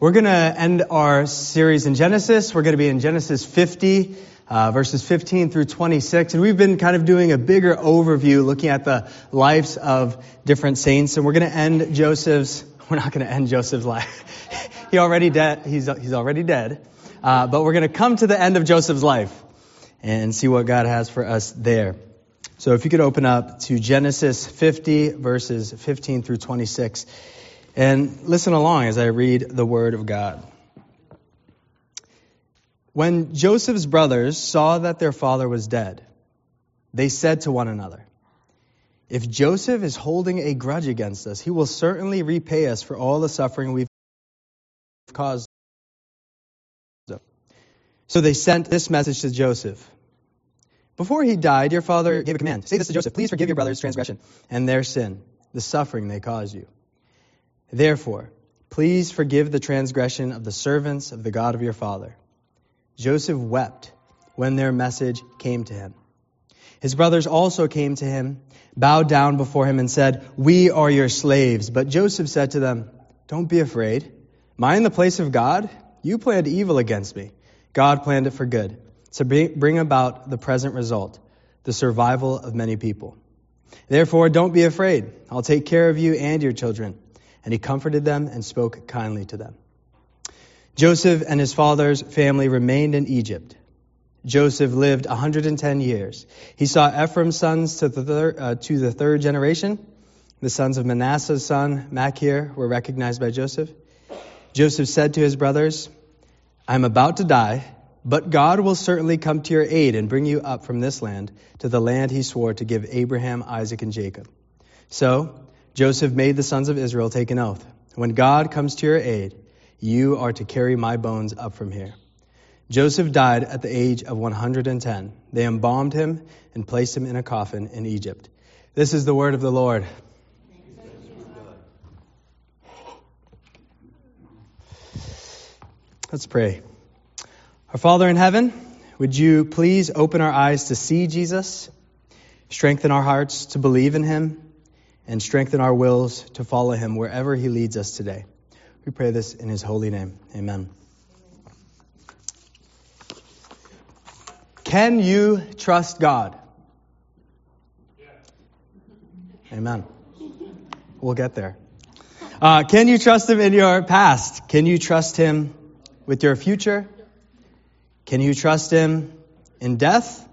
We're going to end our series in Genesis. We're going to be in Genesis 50, uh, verses 15 through 26. And we've been kind of doing a bigger overview looking at the lives of different saints. And we're going to end Joseph's, we're not going to end Joseph's life. he already dead, he's, he's already dead. Uh, but we're going to come to the end of Joseph's life and see what God has for us there. So if you could open up to Genesis 50, verses 15 through 26, and listen along as I read the Word of God. When Joseph's brothers saw that their father was dead, they said to one another, If Joseph is holding a grudge against us, he will certainly repay us for all the suffering we've caused. So they sent this message to Joseph. Before he died, your father gave a command. Say this to Joseph, please forgive your brother's transgression and their sin, the suffering they caused you. Therefore, please forgive the transgression of the servants of the God of your father. Joseph wept when their message came to him. His brothers also came to him, bowed down before him, and said, We are your slaves. But Joseph said to them, Don't be afraid. Am I in the place of God? You planned evil against me. God planned it for good to bring about the present result, the survival of many people. Therefore, don't be afraid. I'll take care of you and your children. And he comforted them and spoke kindly to them. Joseph and his father's family remained in Egypt. Joseph lived 110 years. He saw Ephraim's sons to the, uh, to the third generation. The sons of Manasseh's son, Machir, were recognized by Joseph. Joseph said to his brothers, I'm about to die but God will certainly come to your aid and bring you up from this land to the land he swore to give Abraham, Isaac, and Jacob. So Joseph made the sons of Israel take an oath. When God comes to your aid, you are to carry my bones up from here. Joseph died at the age of 110. They embalmed him and placed him in a coffin in Egypt. This is the word of the Lord. Let's pray. Our Father in heaven, would you please open our eyes to see Jesus, strengthen our hearts to believe in him, and strengthen our wills to follow him wherever he leads us today. We pray this in his holy name. Amen. Can you trust God? Amen. We'll get there. Uh, can you trust him in your past? Can you trust him with your future? Can you trust Him in death?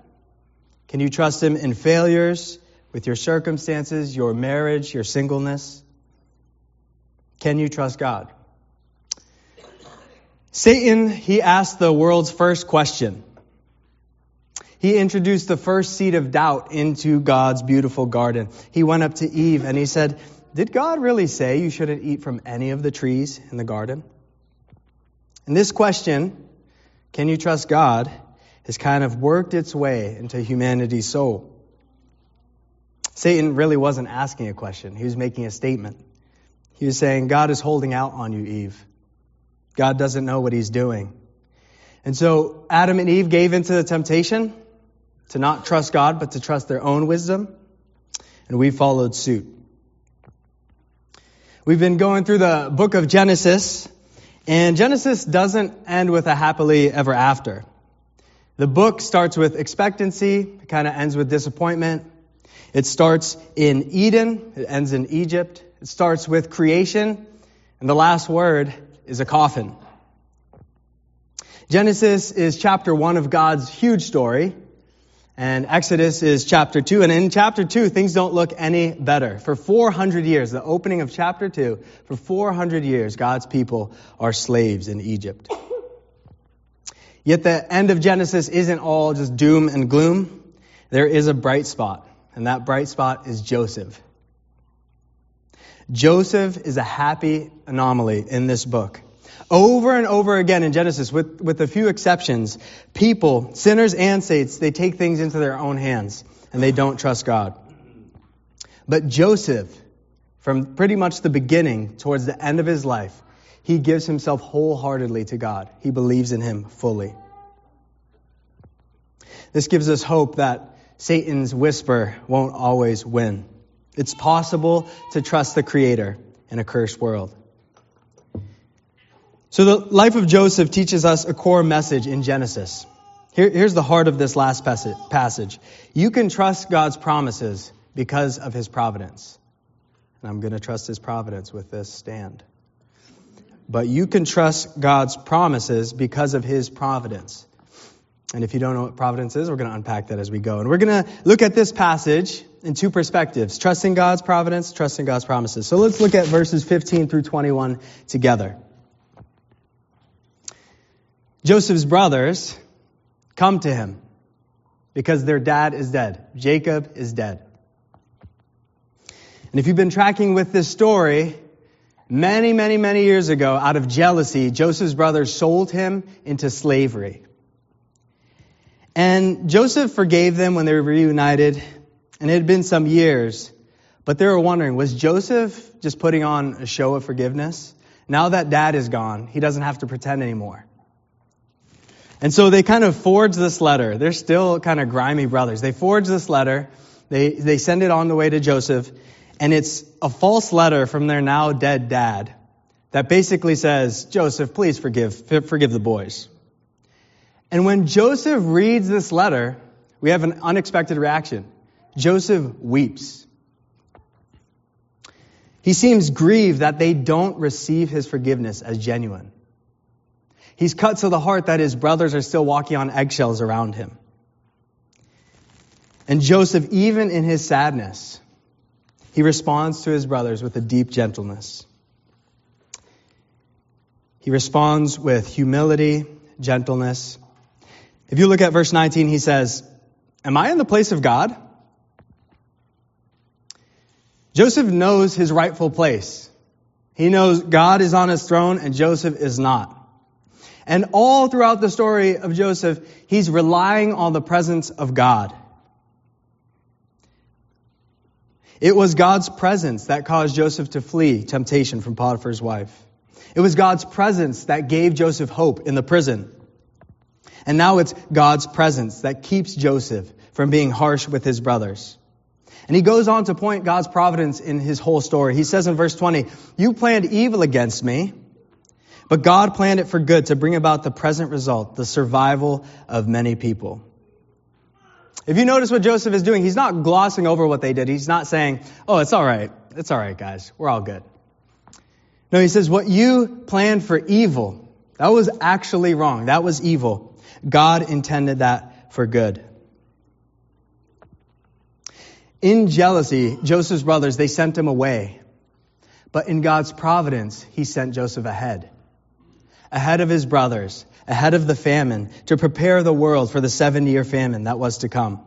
Can you trust Him in failures with your circumstances, your marriage, your singleness? Can you trust God? Satan, he asked the world's first question. He introduced the first seed of doubt into God's beautiful garden. He went up to Eve and he said, Did God really say you shouldn't eat from any of the trees in the garden? And this question can you trust God, has kind of worked its way into humanity's soul. Satan really wasn't asking a question, he was making a statement. He was saying, God is holding out on you, Eve. God doesn't know what he's doing. And so Adam and Eve gave into the temptation to not trust God, but to trust their own wisdom. And we followed suit. We've been going through the book of Genesis, and Genesis doesn't end with a happily ever after. The book starts with expectancy, it kind of ends with disappointment. It starts in Eden, it ends in Egypt. It starts with creation, and the last word is a coffin. Genesis is chapter one of God's huge story, and Exodus is chapter 2. And in chapter 2, things don't look any better. For 400 years, the opening of chapter 2, for 400 years, God's people are slaves in Egypt. Yet the end of Genesis isn't all just doom and gloom. There is a bright spot, and that bright spot is Joseph. Joseph is a happy anomaly in this book. Over and over again in Genesis, with, with a few exceptions, people, sinners and saints, they take things into their own hands and they don't trust God. But Joseph, from pretty much the beginning towards the end of his life, he gives himself wholeheartedly to God. He believes in him fully. This gives us hope that Satan's whisper won't always win. It's possible to trust the Creator in a cursed world. So the life of Joseph teaches us a core message in Genesis. Here, here's the heart of this last passage. You can trust God's promises because of his providence. And I'm going to trust his providence with this stand. But you can trust God's promises because of his providence. And if you don't know what providence is, we're going to unpack that as we go. And we're going to look at this passage in two perspectives trusting God's providence, trusting God's promises. So let's look at verses 15 through 21 together. Joseph's brothers come to him because their dad is dead. Jacob is dead. And if you've been tracking with this story, many, many, many years ago, out of jealousy, Joseph's brothers sold him into slavery. And Joseph forgave them when they were reunited, and it had been some years. But they were wondering, was Joseph just putting on a show of forgiveness? Now that dad is gone, he doesn't have to pretend anymore. And so they kind of forge this letter. They're still kind of grimy brothers. They forge this letter. They, they send it on the way to Joseph. And it's a false letter from their now dead dad that basically says, Joseph, please forgive, forgive the boys. And when Joseph reads this letter, we have an unexpected reaction. Joseph weeps. He seems grieved that they don't receive his forgiveness as genuine. He's cut to the heart that his brothers are still walking on eggshells around him. And Joseph, even in his sadness, he responds to his brothers with a deep gentleness. He responds with humility, gentleness, if you look at verse 19, he says, Am I in the place of God? Joseph knows his rightful place. He knows God is on his throne and Joseph is not. And all throughout the story of Joseph, he's relying on the presence of God. It was God's presence that caused Joseph to flee temptation from Potiphar's wife. It was God's presence that gave Joseph hope in the prison. And now it's God's presence that keeps Joseph from being harsh with his brothers. And he goes on to point God's providence in his whole story. He says in verse 20, You planned evil against me, but God planned it for good to bring about the present result, the survival of many people. If you notice what Joseph is doing, he's not glossing over what they did. He's not saying, Oh, it's all right. It's all right, guys. We're all good. No, he says, What you planned for evil, that was actually wrong. That was evil. God intended that for good. In jealousy, Joseph's brothers, they sent him away. But in God's providence, he sent Joseph ahead. Ahead of his brothers, ahead of the famine, to prepare the world for the seven year famine that was to come.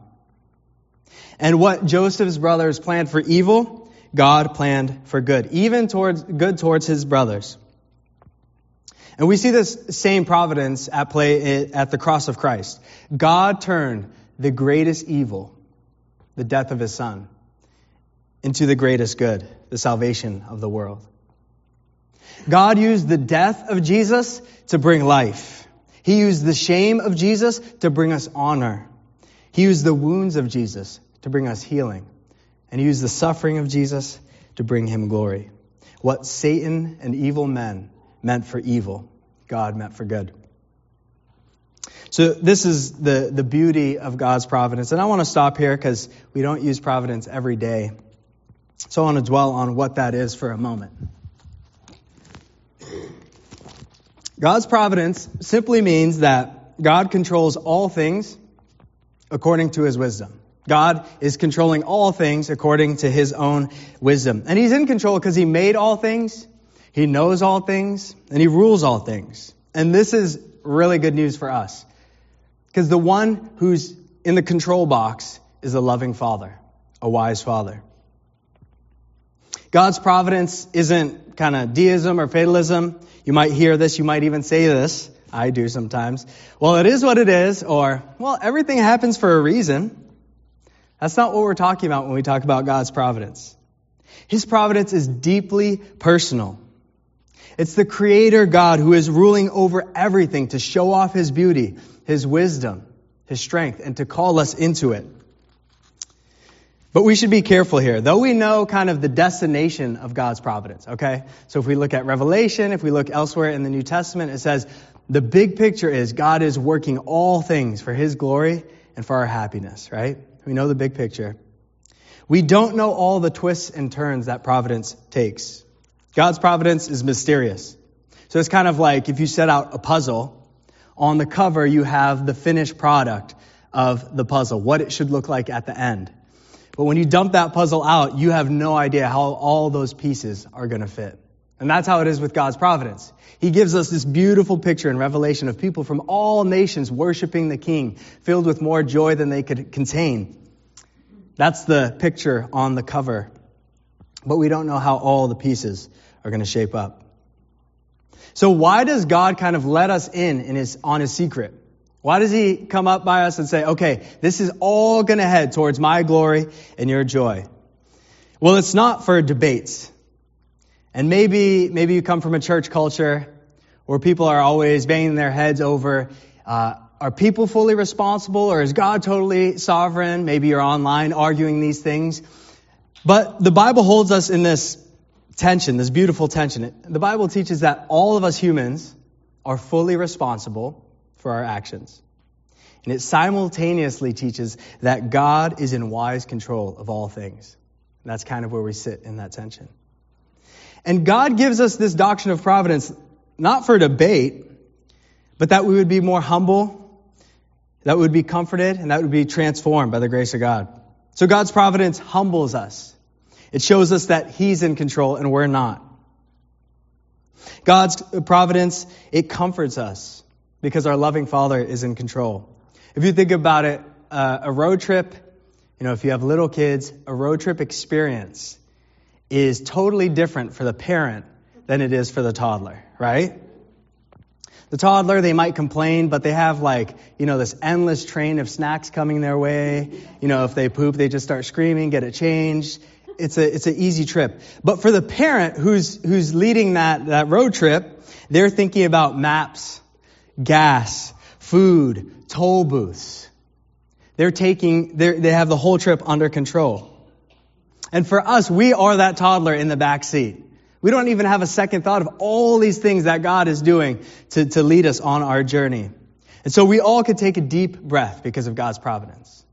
And what Joseph's brothers planned for evil, God planned for good, even towards, good towards his brothers. And we see this same providence at play at the cross of Christ. God turned the greatest evil, the death of his son, into the greatest good, the salvation of the world. God used the death of Jesus to bring life. He used the shame of Jesus to bring us honor. He used the wounds of Jesus to bring us healing. And he used the suffering of Jesus to bring him glory. What Satan and evil men meant for evil, God meant for good. So this is the, the beauty of God's providence. And I want to stop here because we don't use providence every day. So I want to dwell on what that is for a moment. God's providence simply means that God controls all things according to his wisdom. God is controlling all things according to his own wisdom. And he's in control because he made all things, he knows all things and he rules all things. And this is really good news for us. Because the one who's in the control box is a loving father, a wise father. God's providence isn't kind of deism or fatalism. You might hear this, you might even say this. I do sometimes. Well, it is what it is, or, well, everything happens for a reason. That's not what we're talking about when we talk about God's providence. His providence is deeply personal. It's the creator God who is ruling over everything to show off his beauty, his wisdom, his strength, and to call us into it. But we should be careful here. Though we know kind of the destination of God's providence, okay? So if we look at Revelation, if we look elsewhere in the New Testament, it says the big picture is God is working all things for his glory and for our happiness, right? We know the big picture. We don't know all the twists and turns that providence takes. God's providence is mysterious. So it's kind of like if you set out a puzzle, on the cover you have the finished product of the puzzle, what it should look like at the end. But when you dump that puzzle out, you have no idea how all those pieces are going to fit. And that's how it is with God's providence. He gives us this beautiful picture in Revelation of people from all nations worshiping the King, filled with more joy than they could contain. That's the picture on the cover. But we don't know how all the pieces are going to shape up. So why does God kind of let us in, in his, on his secret? Why does he come up by us and say, okay, this is all going to head towards my glory and your joy? Well, it's not for debates. And maybe, maybe you come from a church culture where people are always banging their heads over, uh, are people fully responsible or is God totally sovereign? Maybe you're online arguing these things. But the Bible holds us in this tension, this beautiful tension. The Bible teaches that all of us humans are fully responsible for our actions. And it simultaneously teaches that God is in wise control of all things. And that's kind of where we sit in that tension. And God gives us this doctrine of providence not for debate, but that we would be more humble, that we would be comforted, and that would be transformed by the grace of God. So God's providence humbles us. It shows us that He's in control and we're not. God's providence, it comforts us because our loving Father is in control. If you think about it, uh, a road trip, you know, if you have little kids, a road trip experience is totally different for the parent than it is for the toddler, right? The toddler, they might complain, but they have like, you know, this endless train of snacks coming their way. You know, if they poop, they just start screaming, get it changed. It's a, it's an easy trip. But for the parent who's, who's leading that, that road trip, they're thinking about maps, gas, food, toll booths. They're taking, they're, they have the whole trip under control. And for us, we are that toddler in the back seat. We don't even have a second thought of all these things that God is doing to, to lead us on our journey. And so we all could take a deep breath because of God's providence.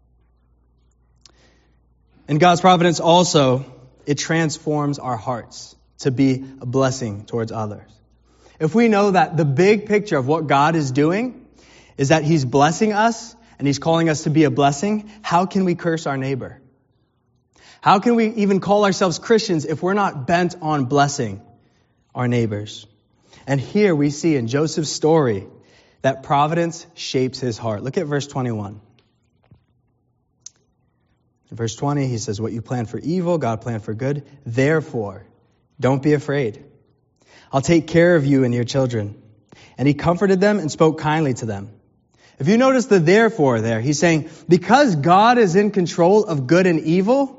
And God's providence also, it transforms our hearts to be a blessing towards others. If we know that the big picture of what God is doing is that He's blessing us and He's calling us to be a blessing, how can we curse our neighbor? How can we even call ourselves Christians if we're not bent on blessing our neighbors? And here we see in Joseph's story that providence shapes his heart. Look at verse 21. In verse 20, he says, What you plan for evil, God planned for good. Therefore, don't be afraid. I'll take care of you and your children. And he comforted them and spoke kindly to them. If you notice the therefore there, he's saying, because God is in control of good and evil,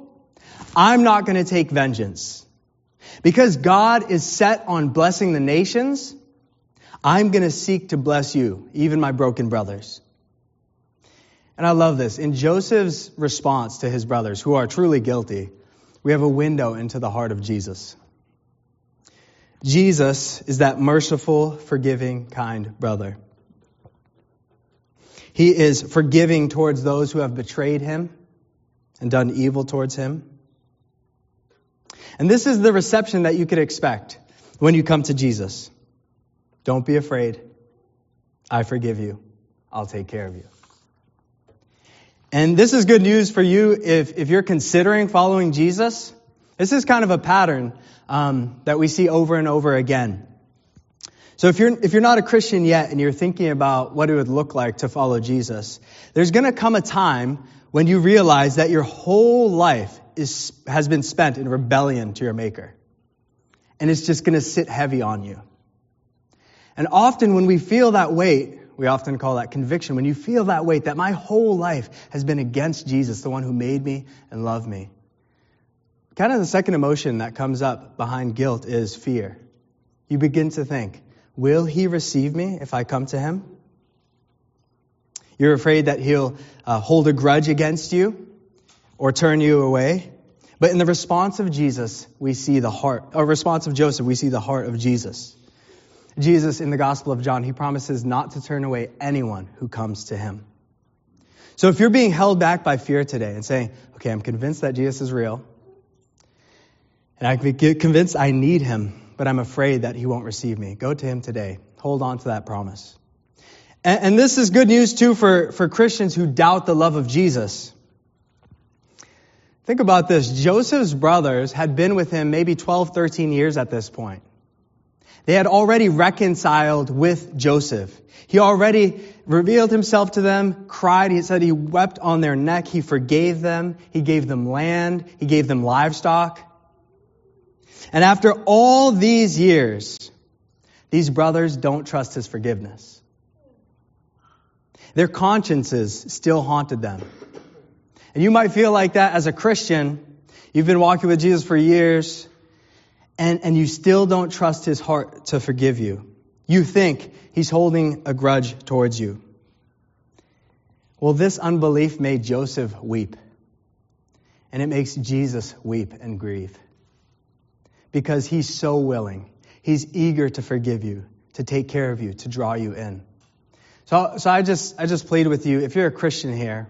I'm not going to take vengeance. Because God is set on blessing the nations, I'm going to seek to bless you, even my broken brothers. And I love this. In Joseph's response to his brothers, who are truly guilty, we have a window into the heart of Jesus. Jesus is that merciful, forgiving, kind brother. He is forgiving towards those who have betrayed him and done evil towards him. And this is the reception that you could expect when you come to Jesus. Don't be afraid. I forgive you. I'll take care of you. And this is good news for you if, if you're considering following Jesus. This is kind of a pattern um, that we see over and over again. So if you're, if you're not a Christian yet and you're thinking about what it would look like to follow Jesus, there's going to come a time when you realize that your whole life is, has been spent in rebellion to your Maker. And it's just going to sit heavy on you. And often when we feel that weight, we often call that conviction. When you feel that weight, that my whole life has been against Jesus, the one who made me and loved me, Kind of the second emotion that comes up behind guilt is fear. You begin to think, will he receive me if I come to him? You're afraid that he'll uh, hold a grudge against you, or turn you away. But in the response of Jesus, we see the heart, or response of Joseph, we see the heart of Jesus. Jesus, in the Gospel of John, he promises not to turn away anyone who comes to him. So if you're being held back by fear today and saying, okay, I'm convinced that Jesus is real, and I'm convinced I need him, but I'm afraid that he won't receive me, go to him today. Hold on to that promise. And, and this is good news too for, for Christians who doubt the love of Jesus. Think about this. Joseph's brothers had been with him maybe 12, 13 years at this point. They had already reconciled with Joseph. He already revealed himself to them, cried. He said he wept on their neck. He forgave them. He gave them land. He gave them livestock. And after all these years, these brothers don't trust his forgiveness. Their consciences still haunted them. And you might feel like that as a Christian. You've been walking with Jesus for years and, and you still don't trust his heart to forgive you. You think he's holding a grudge towards you. Well, this unbelief made Joseph weep. And it makes Jesus weep and grieve. Because he's so willing. He's eager to forgive you, to take care of you, to draw you in. So, so I just, I just plead with you, if you're a Christian here,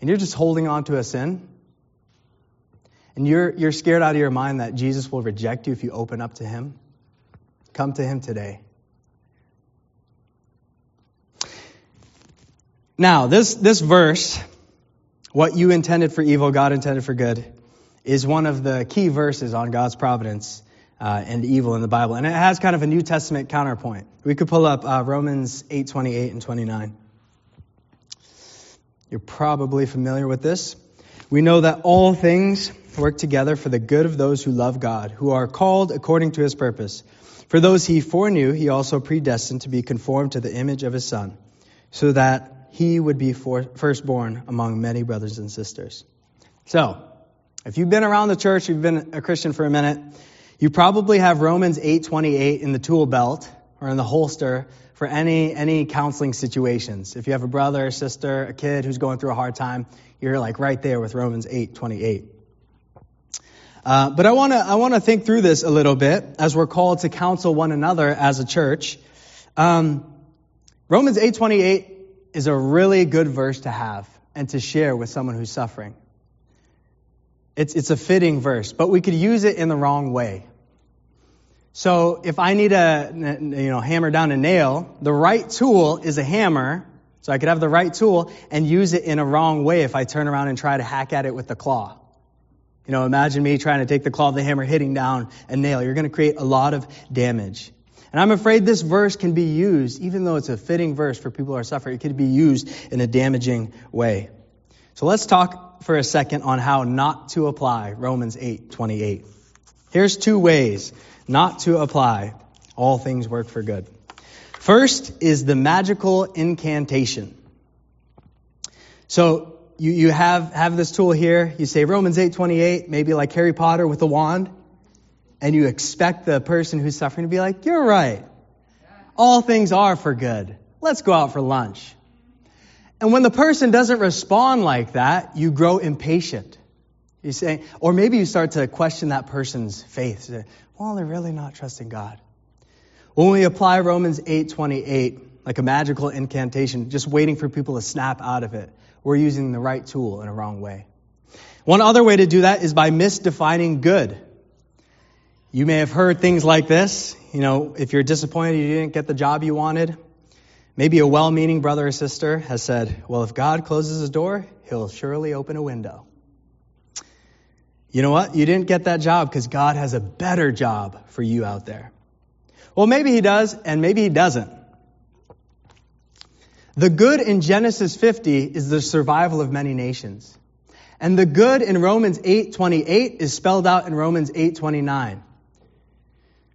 and you're just holding on to a sin, and you're, you're scared out of your mind that Jesus will reject you if you open up to Him, come to Him today. Now, this, this verse, what you intended for evil, God intended for good, is one of the key verses on God's providence uh, and evil in the Bible. And it has kind of a New Testament counterpoint. We could pull up uh, Romans 8 28 and 29. You're probably familiar with this. We know that all things work together for the good of those who love God, who are called according to his purpose. For those he foreknew, he also predestined to be conformed to the image of his Son, so that he would be firstborn among many brothers and sisters. So, if you've been around the church, you've been a Christian for a minute, you probably have Romans 8:28 in the tool belt or in the holster for any any counseling situations. If you have a brother, sister, a kid who's going through a hard time, you're like right there with Romans 8:28. Uh, but I want to I want to think through this a little bit as we're called to counsel one another as a church. Um, Romans 8:28 is a really good verse to have and to share with someone who's suffering. It's it's a fitting verse, but we could use it in the wrong way. So if I need a you know hammer down a nail, the right tool is a hammer. So I could have the right tool and use it in a wrong way if I turn around and try to hack at it with the claw. You know, imagine me trying to take the claw of the hammer, hitting down a nail. You're going to create a lot of damage. And I'm afraid this verse can be used, even though it's a fitting verse for people who are suffering, it could be used in a damaging way. So let's talk for a second on how not to apply Romans 8, 28. Here's two ways not to apply all things work for good. First is the magical incantation. So you, you have, have this tool here. You say Romans 8:28, maybe like Harry Potter with a wand, and you expect the person who's suffering to be like, "You're right. All things are for good. Let's go out for lunch." And when the person doesn't respond like that, you grow impatient. You say, or maybe you start to question that person's faith. Say, well, they're really not trusting God. When we apply Romans 8:28 like a magical incantation, just waiting for people to snap out of it, we're using the right tool in a wrong way. One other way to do that is by misdefining good. You may have heard things like this. You know, if you're disappointed you didn't get the job you wanted, maybe a well meaning brother or sister has said, Well, if God closes a door, he'll surely open a window. You know what? You didn't get that job because God has a better job for you out there. Well, maybe He does, and maybe He doesn't. The good in Genesis 50 is the survival of many nations. And the good in Romans 8:28 is spelled out in Romans 8:29.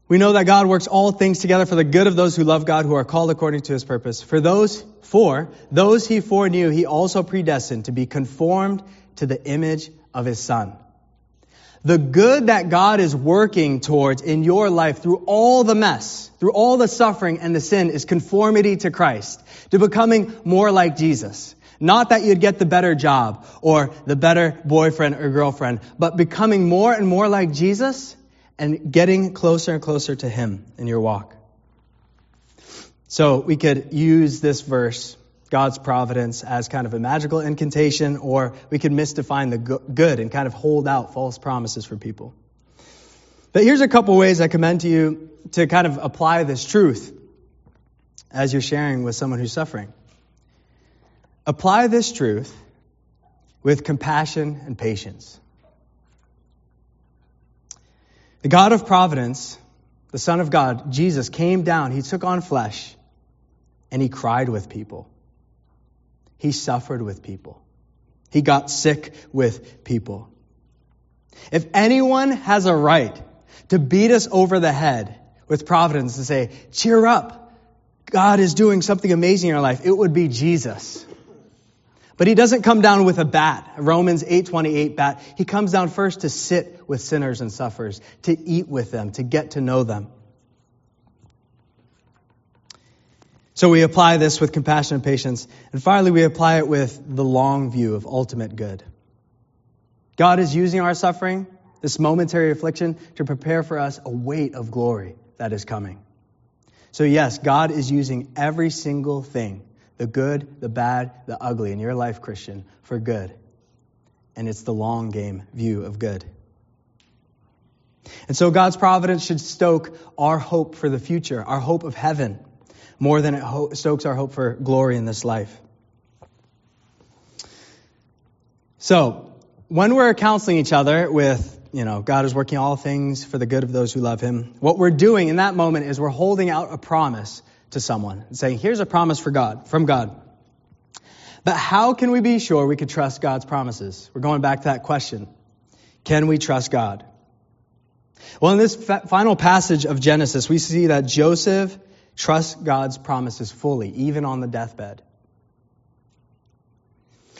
We know that God works all things together for the good of those who love God who are called according to his purpose. For those for those he foreknew he also predestined to be conformed to the image of his son. The good that God is working towards in your life through all the mess, through all the suffering and the sin is conformity to Christ, to becoming more like Jesus. Not that you'd get the better job or the better boyfriend or girlfriend, but becoming more and more like Jesus and getting closer and closer to Him in your walk. So we could use this verse God's providence as kind of a magical incantation, or we could misdefine the good and kind of hold out false promises for people. But here's a couple ways I commend to you to kind of apply this truth as you're sharing with someone who's suffering. Apply this truth with compassion and patience. The God of providence, the Son of God, Jesus, came down, he took on flesh, and he cried with people. He suffered with people. He got sick with people. If anyone has a right to beat us over the head with providence and say, cheer up, God is doing something amazing in our life, it would be Jesus. But he doesn't come down with a bat, Romans 8:28 bat. He comes down first to sit with sinners and sufferers, to eat with them, to get to know them. So we apply this with compassion and patience. And finally, we apply it with the long view of ultimate good. God is using our suffering, this momentary affliction, to prepare for us a weight of glory that is coming. So, yes, God is using every single thing the good, the bad, the ugly in your life, Christian, for good. And it's the long game view of good. And so God's providence should stoke our hope for the future, our hope of heaven more than it stokes our hope for glory in this life. So, when we're counseling each other with, you know, God is working all things for the good of those who love him, what we're doing in that moment is we're holding out a promise to someone saying, here's a promise for God, from God. But how can we be sure we could trust God's promises? We're going back to that question. Can we trust God? Well, in this final passage of Genesis, we see that Joseph Trust God's promises fully, even on the deathbed.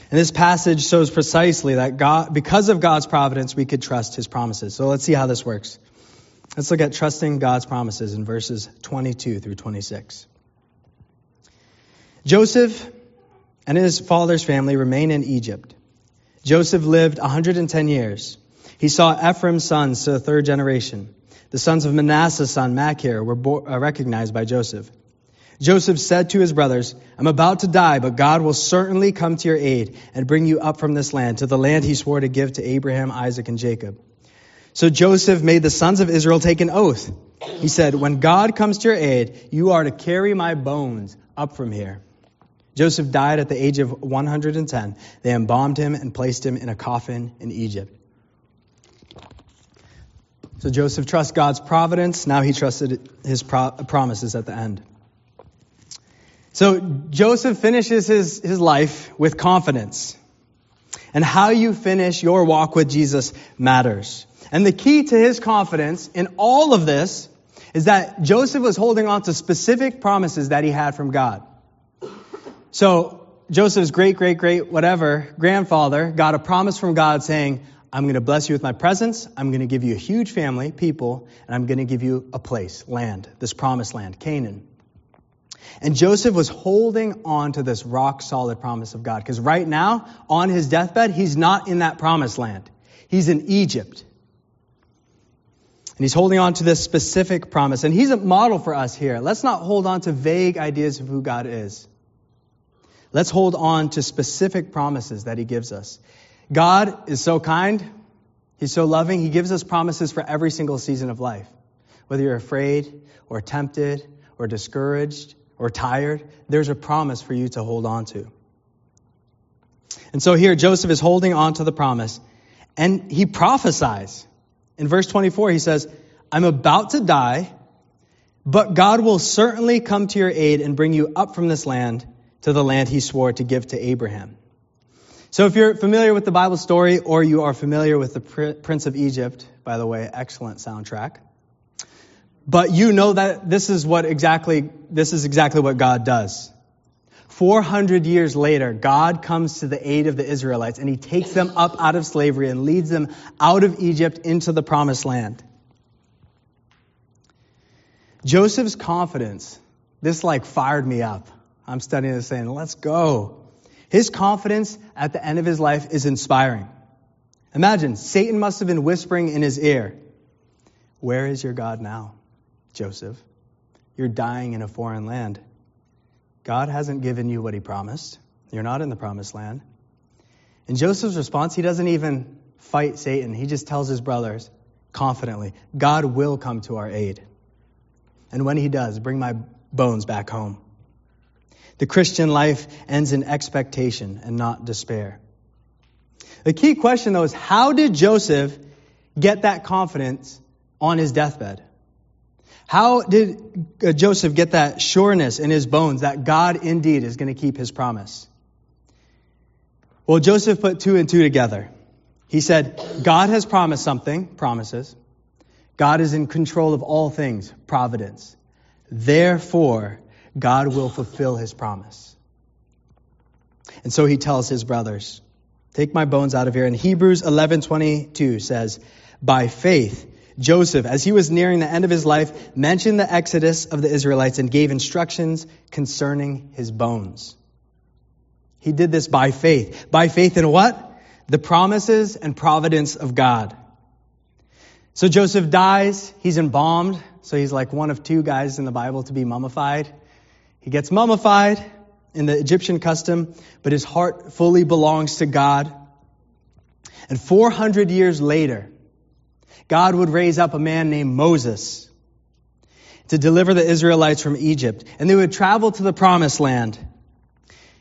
And this passage shows precisely that God, because of God's providence, we could trust his promises. So let's see how this works. Let's look at trusting God's promises in verses 22 through 26. Joseph and his father's family remain in Egypt. Joseph lived 110 years. He saw Ephraim's sons to the third generation. The sons of Manasseh's son Machir were bo- uh, recognized by Joseph. Joseph said to his brothers, I'm about to die, but God will certainly come to your aid and bring you up from this land to the land he swore to give to Abraham, Isaac, and Jacob. So Joseph made the sons of Israel take an oath. He said, When God comes to your aid, you are to carry my bones up from here. Joseph died at the age of 110. They embalmed him and placed him in a coffin in Egypt. So Joseph trusts God's providence. Now he trusted his pro- promises at the end. So Joseph finishes his, his life with confidence. And how you finish your walk with Jesus matters. And the key to his confidence in all of this is that Joseph was holding on to specific promises that he had from God. So Joseph's great, great, great, whatever grandfather got a promise from God saying, I'm going to bless you with my presence. I'm going to give you a huge family, people, and I'm going to give you a place, land, this promised land, Canaan. And Joseph was holding on to this rock solid promise of God because right now, on his deathbed, he's not in that promised land. He's in Egypt. And he's holding on to this specific promise. And he's a model for us here. Let's not hold on to vague ideas of who God is. Let's hold on to specific promises that he gives us. God is so kind. He's so loving. He gives us promises for every single season of life. Whether you're afraid or tempted or discouraged or tired, there's a promise for you to hold on to. And so here, Joseph is holding on to the promise and he prophesies. In verse 24, he says, I'm about to die, but God will certainly come to your aid and bring you up from this land to the land he swore to give to Abraham. So if you're familiar with the Bible story or you are familiar with the Prince of Egypt, by the way, excellent soundtrack. But you know that this is what exactly, this is exactly what God does. 400 years later, God comes to the aid of the Israelites and he takes them up out of slavery and leads them out of Egypt into the promised land. Joseph's confidence, this like fired me up. I'm studying this saying, let's go. His confidence at the end of his life is inspiring. Imagine, Satan must have been whispering in his ear, Where is your God now, Joseph? You're dying in a foreign land. God hasn't given you what he promised. You're not in the promised land. In Joseph's response, he doesn't even fight Satan. He just tells his brothers confidently, God will come to our aid. And when he does, bring my bones back home. The Christian life ends in expectation and not despair. The key question, though, is how did Joseph get that confidence on his deathbed? How did uh, Joseph get that sureness in his bones that God indeed is going to keep his promise? Well, Joseph put two and two together. He said, God has promised something, promises. God is in control of all things, providence. Therefore, God will fulfill his promise. And so he tells his brothers, Take my bones out of here. And Hebrews 11:22 says, "By faith Joseph, as he was nearing the end of his life, mentioned the exodus of the Israelites and gave instructions concerning his bones." He did this by faith. By faith in what? The promises and providence of God. So Joseph dies, he's embalmed, so he's like one of two guys in the Bible to be mummified. He gets mummified, in the Egyptian custom, but his heart fully belongs to God. And 400 years later, God would raise up a man named Moses to deliver the Israelites from Egypt. And they would travel to the promised land.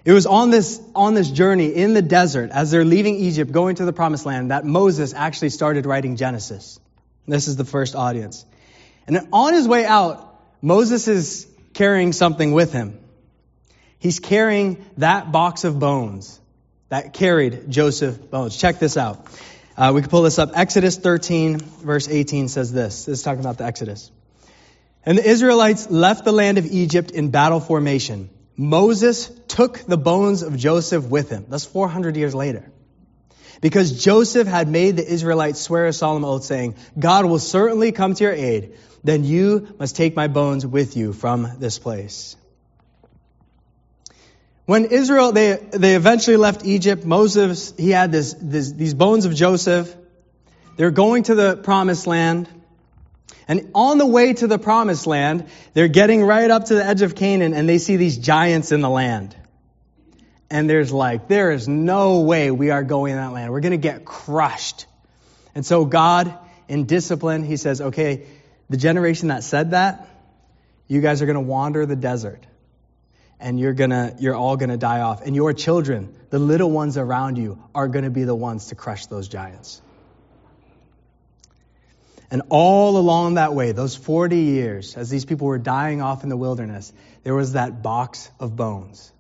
It was on this, on this journey in the desert, as they're leaving Egypt, going to the promised land, that Moses actually started writing Genesis. This is the first audience. And on his way out, Moses is carrying something with him. He's carrying that box of bones that carried Joseph bones. Check this out. Uh, we can pull this up. Exodus 13, verse 18 says this. This is talking about the Exodus. And the Israelites left the land of Egypt in battle formation. Moses took the bones of Joseph with him. That's 400 years later. Because Joseph had made the Israelites swear a solemn oath saying, God will certainly come to your aid. Then you must take my bones with you from this place. When Israel, they, they eventually left Egypt, Moses, he had this, this, these bones of Joseph. They're going to the promised land. And on the way to the promised land, they're getting right up to the edge of Canaan and they see these giants in the land. And there's like, there is no way we are going in that land. We're going to get crushed. And so God, in discipline, he says, okay, the generation that said that, you guys are going to wander the desert and you're gonna you're all gonna die off and your children the little ones around you are gonna be the ones to crush those giants and all along that way those 40 years as these people were dying off in the wilderness there was that box of bones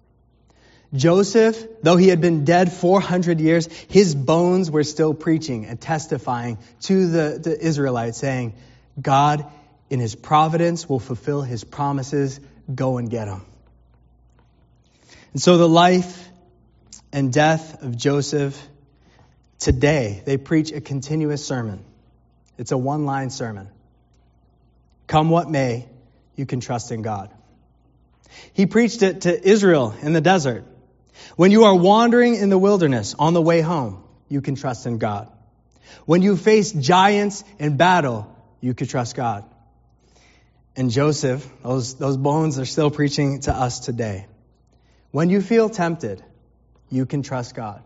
Joseph, though he had been dead 400 years, his bones were still preaching and testifying to the, the Israelites, saying, God, in his providence, will fulfill his promises. Go and get them. And so the life and death of Joseph today, they preach a continuous sermon. It's a one line sermon. Come what may, you can trust in God. He preached it to Israel in the desert. When you are wandering in the wilderness on the way home, you can trust in God. When you face giants in battle, you can trust God. And Joseph, those, those bones are still preaching to us today. When you feel tempted, you can trust God.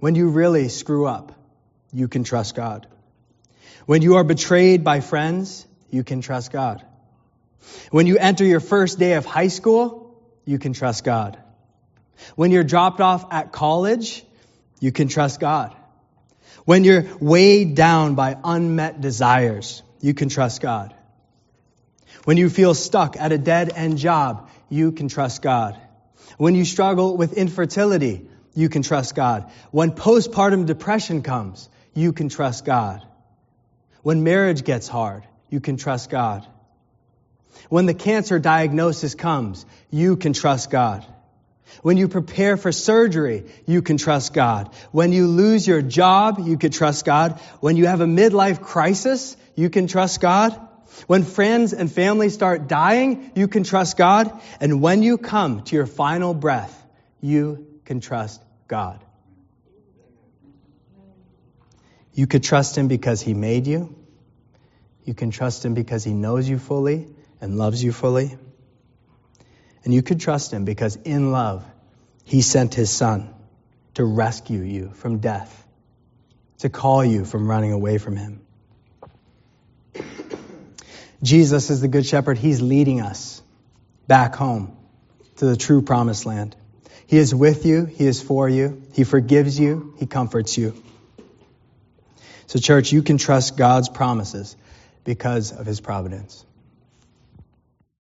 When you really screw up, you can trust God. When you are betrayed by friends, you can trust God. When you enter your first day of high school, you can trust God. When you're dropped off at college, you can trust God. When you're weighed down by unmet desires, you can trust God. When you feel stuck at a dead end job, you can trust God. When you struggle with infertility, you can trust God. When postpartum depression comes, you can trust God. When marriage gets hard, you can trust God. When the cancer diagnosis comes, you can trust God. When you prepare for surgery, you can trust God. When you lose your job, you can trust God. When you have a midlife crisis, you can trust God. When friends and family start dying, you can trust God. And when you come to your final breath, you can trust God. You could trust Him because He made you. You can trust Him because He knows you fully and loves you fully. And you could trust Him because in love, He sent His Son to rescue you from death, to call you from running away from Him. Jesus is the Good Shepherd. He's leading us back home to the true promised land. He is with you. He is for you. He forgives you. He comforts you. So, church, you can trust God's promises because of his providence.